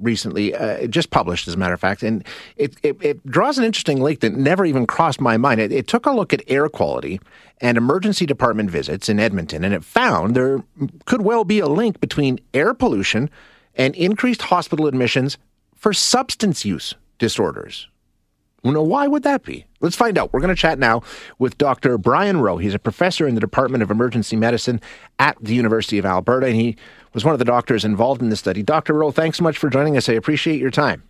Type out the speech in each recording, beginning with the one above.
recently, uh, just published, as a matter of fact, and it, it, it, draws an interesting link that never even crossed my mind. It, it, took a look at air quality and emergency department visits in Edmonton, and it found there could well be a link between air pollution and increased hospital admissions for substance use disorders. Now, why would that be? Let's find out. We're going to chat now with Dr. Brian Rowe. He's a professor in the Department of Emergency Medicine at the University of Alberta, and he was one of the doctors involved in the study. Dr. Rowe, thanks so much for joining us. I appreciate your time.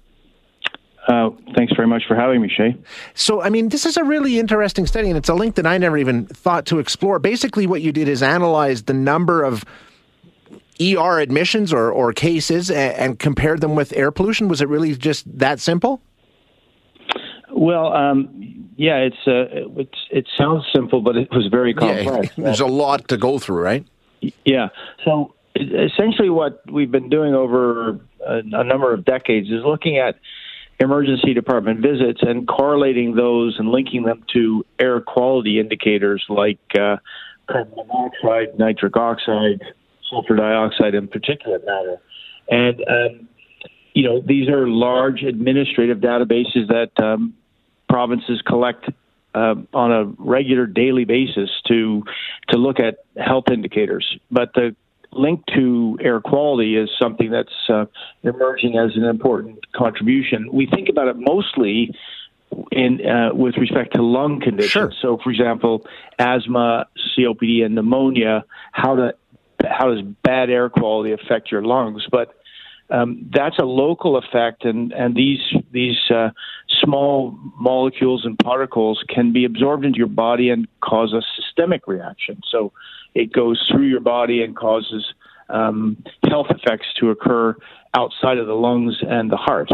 Uh, thanks very much for having me, Shay. So, I mean, this is a really interesting study, and it's a link that I never even thought to explore. Basically, what you did is analyze the number of ER admissions or, or cases and, and compared them with air pollution. Was it really just that simple? Well, um, yeah, it's, uh, it's it sounds simple, but it was very complex. Yeah, there's a lot to go through, right? Yeah. So essentially, what we've been doing over a, a number of decades is looking at emergency department visits and correlating those and linking them to air quality indicators like uh, carbon monoxide, nitric oxide, sulfur dioxide, and particulate matter. And um, you know, these are large administrative databases that um, provinces collect uh, on a regular daily basis to to look at health indicators. But the link to air quality is something that's uh, emerging as an important contribution. We think about it mostly in uh, with respect to lung conditions. Sure. So, for example, asthma, COPD, and pneumonia. How to how does bad air quality affect your lungs? But um, that's a local effect, and and these these uh, small molecules and particles can be absorbed into your body and cause a systemic reaction. So it goes through your body and causes um, health effects to occur outside of the lungs and the heart.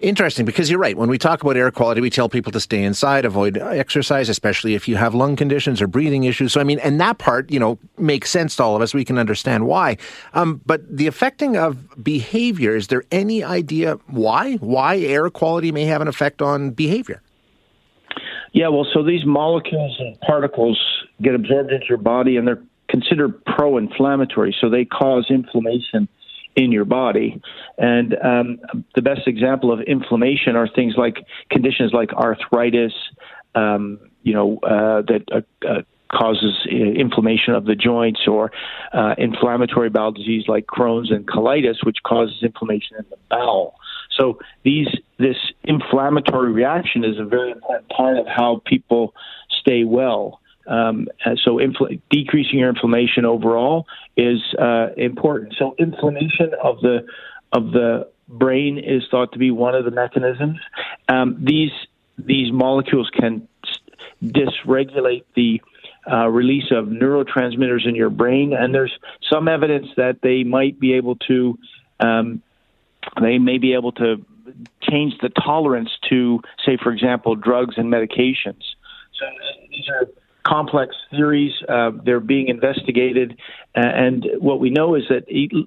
Interesting, because you're right. When we talk about air quality, we tell people to stay inside, avoid exercise, especially if you have lung conditions or breathing issues. So, I mean, and that part, you know, makes sense to all of us. We can understand why. Um, but the affecting of behavior, is there any idea why? Why air quality may have an effect on behavior? Yeah, well, so these molecules and particles get absorbed into your body and they're considered pro inflammatory. So they cause inflammation in your body. And um, the best example of inflammation are things like conditions like arthritis, um, you know, uh, that uh, uh, causes inflammation of the joints, or uh, inflammatory bowel disease like Crohn's and colitis, which causes inflammation in the bowel. So these this inflammatory reaction is a very important part of how people stay well. Um, so infl- decreasing your inflammation overall is uh, important. So inflammation of the of the brain is thought to be one of the mechanisms. Um, these these molecules can dysregulate the uh, release of neurotransmitters in your brain, and there's some evidence that they might be able to um, they may be able to change the tolerance to, say, for example, drugs and medications. So these are complex theories. Uh, they're being investigated, and what we know is that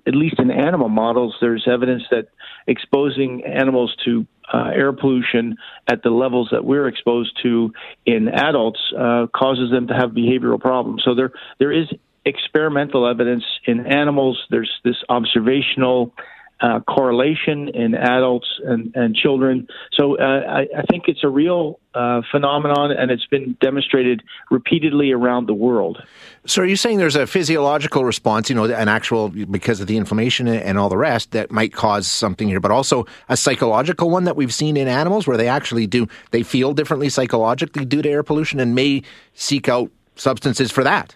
at least in animal models, there's evidence that exposing animals to uh, air pollution at the levels that we're exposed to in adults uh, causes them to have behavioral problems. So there there is experimental evidence in animals. There's this observational uh, correlation in adults and, and children. So uh, I, I, think it's a real uh, phenomenon, and it's been demonstrated repeatedly around the world. So are you saying there's a physiological response, you know, an actual because of the inflammation and all the rest that might cause something here, but also a psychological one that we've seen in animals where they actually do they feel differently psychologically due to air pollution and may seek out substances for that?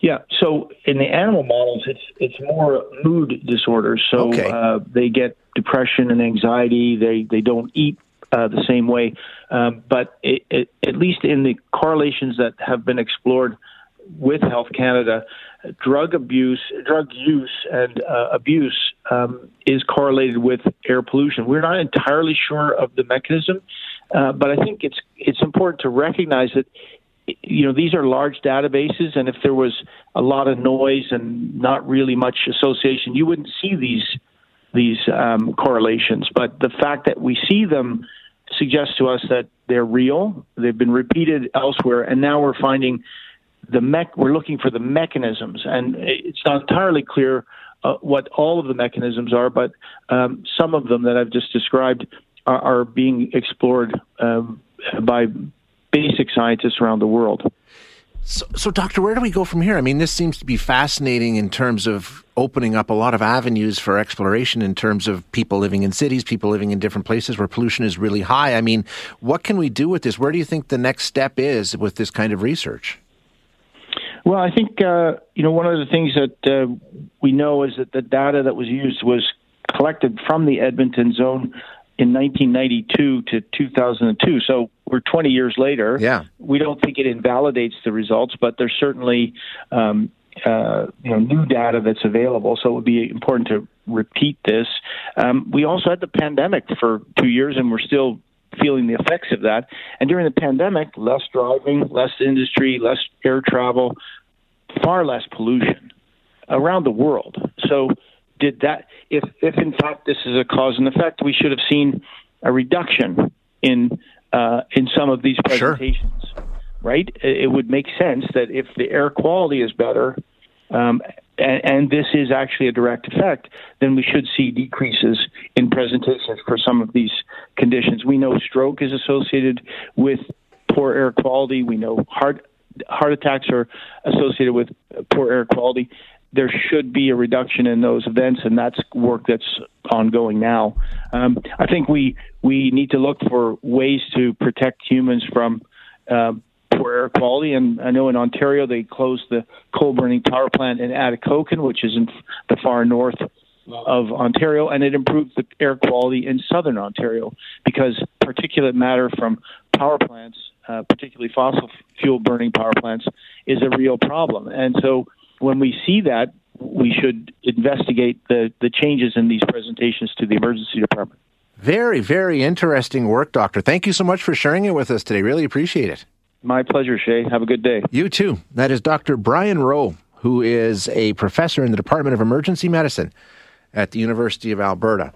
Yeah. So in the animal models, it's it's more mood disorders. So okay. uh, they get depression and anxiety. They they don't eat uh, the same way. Um, but it, it, at least in the correlations that have been explored with Health Canada, drug abuse, drug use, and uh, abuse um, is correlated with air pollution. We're not entirely sure of the mechanism, uh, but I think it's it's important to recognize that you know these are large databases, and if there was a lot of noise and not really much association, you wouldn't see these these um, correlations. But the fact that we see them suggests to us that they're real. They've been repeated elsewhere, and now we're finding the mech. We're looking for the mechanisms, and it's not entirely clear uh, what all of the mechanisms are, but um, some of them that I've just described are, are being explored um, by basic scientists around the world. So, so, doctor, where do we go from here? I mean, this seems to be fascinating in terms of opening up a lot of avenues for exploration in terms of people living in cities, people living in different places where pollution is really high. I mean, what can we do with this? Where do you think the next step is with this kind of research? Well, I think uh, you know one of the things that uh, we know is that the data that was used was collected from the Edmonton zone in 1992 to 2002. So we're 20 years later. Yeah. We don't think it invalidates the results, but there's certainly um, uh, you know new data that's available. So it would be important to repeat this. Um, we also had the pandemic for two years, and we're still feeling the effects of that. And during the pandemic, less driving, less industry, less air travel, far less pollution around the world. So did that if if in fact this is a cause and effect, we should have seen a reduction in uh, in some of these presentations. Sure. Right? It would make sense that if the air quality is better, um, and, and, this is actually a direct effect, then we should see decreases in presentations for some of these conditions. We know stroke is associated with poor air quality. We know heart heart attacks are associated with poor air quality there should be a reduction in those events, and that's work that's ongoing now. Um, I think we we need to look for ways to protect humans from uh, poor air quality. And I know in Ontario they closed the coal burning power plant in Atikokan, which is in the far north of Ontario, and it improved the air quality in southern Ontario because particulate matter from power plants, uh, particularly fossil fuel burning power plants, is a real problem. And so when we see that, we should investigate the, the changes in these presentations to the emergency department. Very, very interesting work, Doctor. Thank you so much for sharing it with us today. Really appreciate it. My pleasure, Shay. Have a good day. You too. That is Dr. Brian Rowe, who is a professor in the Department of Emergency Medicine at the University of Alberta.